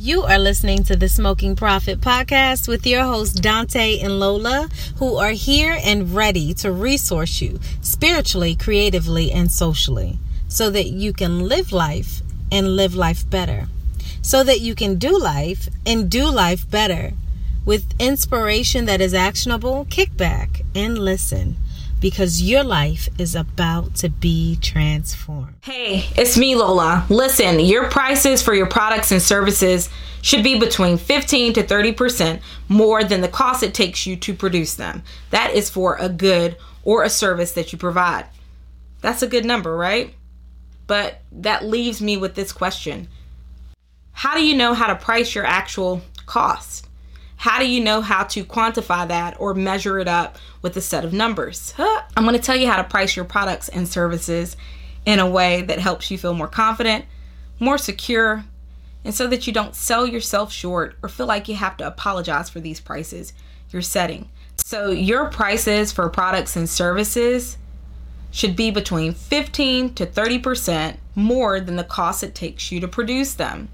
You are listening to the Smoking Prophet podcast with your hosts Dante and Lola, who are here and ready to resource you spiritually, creatively, and socially so that you can live life and live life better. So that you can do life and do life better. With inspiration that is actionable, kick back and listen because your life is about to be transformed. Hey, it's me, Lola. Listen, your prices for your products and services should be between 15 to 30% more than the cost it takes you to produce them. That is for a good or a service that you provide. That's a good number, right? But that leaves me with this question How do you know how to price your actual cost? How do you know how to quantify that or measure it up with a set of numbers? Huh. I'm going to tell you how to price your products and services in a way that helps you feel more confident, more secure, and so that you don't sell yourself short or feel like you have to apologize for these prices you're setting. So, your prices for products and services should be between 15 to 30% more than the cost it takes you to produce them.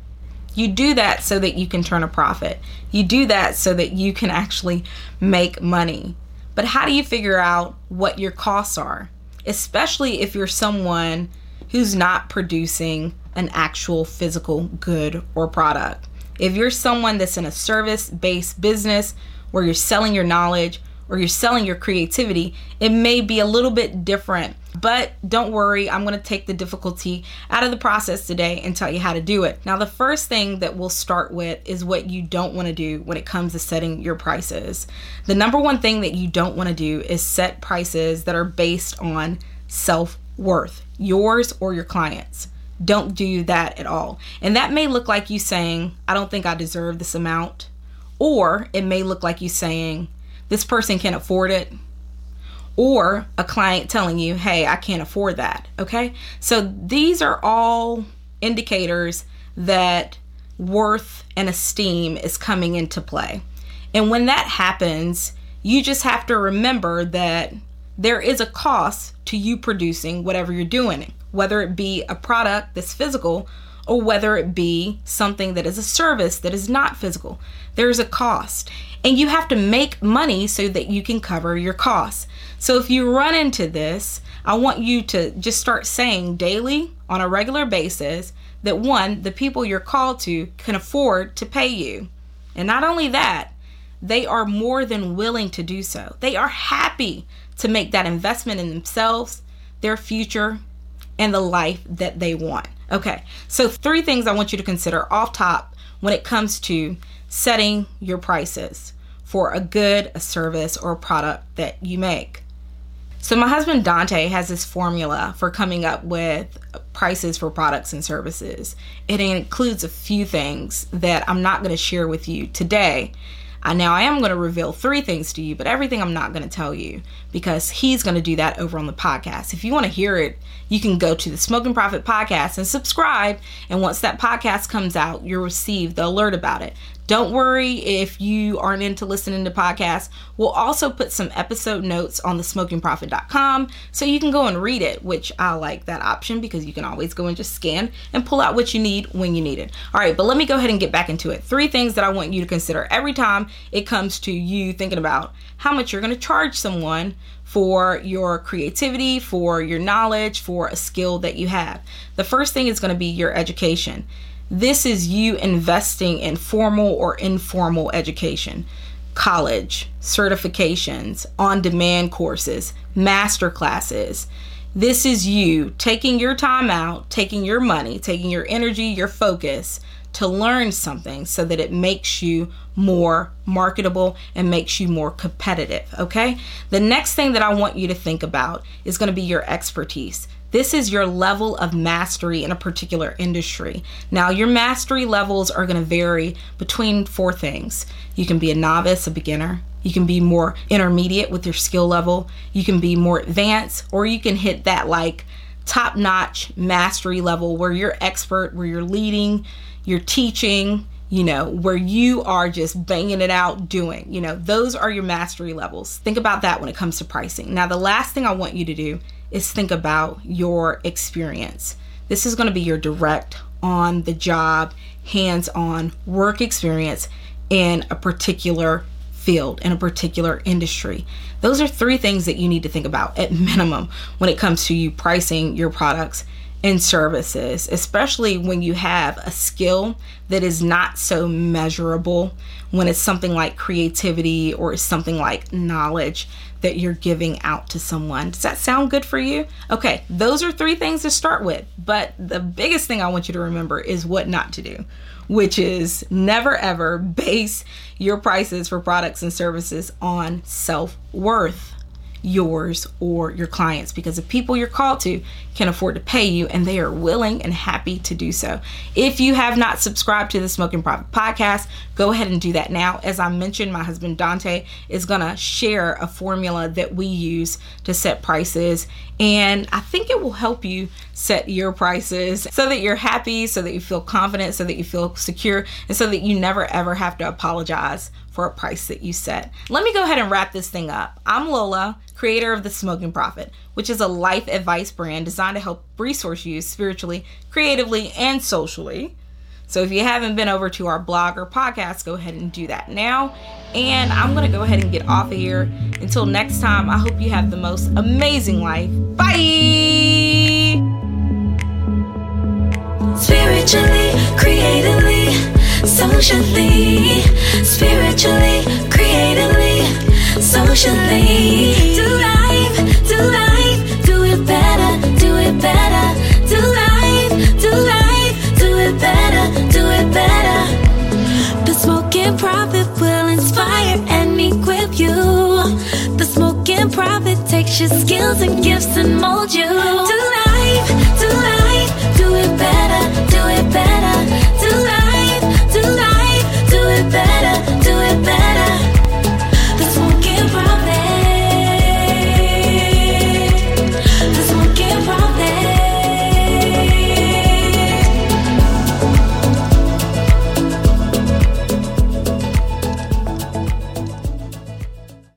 You do that so that you can turn a profit. You do that so that you can actually make money. But how do you figure out what your costs are? Especially if you're someone who's not producing an actual physical good or product. If you're someone that's in a service based business where you're selling your knowledge or you're selling your creativity, it may be a little bit different but don't worry, I'm to take the difficulty out of the process today and tell you how to do it. Now, the first thing that we'll start with is what you don't want to do when it comes to setting your prices. The number one thing that you don't want to do is set prices that are based on self worth, yours or your clients. Don't do that at all. And that may look like you saying, I don't think I deserve this amount. Or it may look like you saying, this person can afford it or a client telling you, hey, I can't afford that. Okay. So these are all indicators that worth and esteem is coming into play. And when that happens, you just have to remember that there is a cost to you producing whatever you're doing, whether it be a product that's physical or whether it be something that is a service that is not physical. There's a cost. And you have to make money so that you can cover your costs. So if you run into this, I want you to just start saying daily on a regular basis that one, the people you're called to can afford to pay you. And not only that, they are more than willing to do so. They are happy to make that investment in themselves, their future, and the life that they want. Okay, so three things I want you to consider off top when it comes to setting your prices for a good, a service, or a product that you make. So, my husband Dante has this formula for coming up with prices for products and services. It includes a few things that I'm not going to share with you today. Uh, now, I am going to reveal three things to you, but everything I'm not going to tell you because he's going to do that over on the podcast. If you want to hear it, you can go to the Smoking Prophet podcast and subscribe. And once that podcast comes out, you'll receive the alert about it. Don't worry if you aren't into listening to podcasts. We'll also put some episode notes on the smokingprophet.com so you can go and read it, which I like that option because you can always go and just scan and pull out what you need when you need it. All right, but let me go ahead and get back into it. Three things that I want you to consider every time it comes to you thinking about how much you're going to charge someone for your creativity, for your knowledge, for a skill that you have. The first thing is going to be your education. This is you investing in formal or informal education, college, certifications, on demand courses, master classes. This is you taking your time out, taking your money, taking your energy, your focus to learn something so that it makes you more marketable and makes you more competitive. Okay. The next thing that I want you to think about is going to be your expertise. This is your level of mastery in a particular industry. Now, your mastery levels are going to vary between four things. You can be a novice, a beginner. You can be more intermediate with your skill level. You can be more advanced, or you can hit that like top notch mastery level where you're expert, where you're leading, you're teaching, you know, where you are just banging it out doing. You know, those are your mastery levels. Think about that when it comes to pricing. Now, the last thing I want you to do is think about your experience. This is going to be your direct on the job, hands on work experience in a particular field, in a particular industry. Those are three things that you need to think about at minimum when it comes to you pricing your products and services, especially when you have a skill that is not so measurable, when it's something like creativity or something like knowledge that you're giving out to someone. Does that sound good for you? Okay, those are three things to start with. But the biggest thing I want you to remember is what not to do, which is never ever base your prices for products and services on self worth yours or your clients because the people you're called to can afford to pay you and they are willing and happy to do so. If you have not subscribed to the Smoking Prophet podcast, go ahead and do that now. As I mentioned, my husband Dante is going to share a formula that we use to set prices and I think it will help you set your prices so that you're happy, so that you feel confident, so that you feel secure, and so that you never ever have to apologize for a price that you set. Let me go ahead and wrap this thing up. I'm Lola, creator of The Smoking Prophet, which is a life advice brand designed to help resource you spiritually, creatively, and socially. So if you haven't been over to our blog or podcast, go ahead and do that now. And I'm going to go ahead and get off of here. Until next time, I hope you have the most amazing life. Bye! Spiritually, creatively, socially, your skills and gifts and mold you tonight. Tonight, do it better.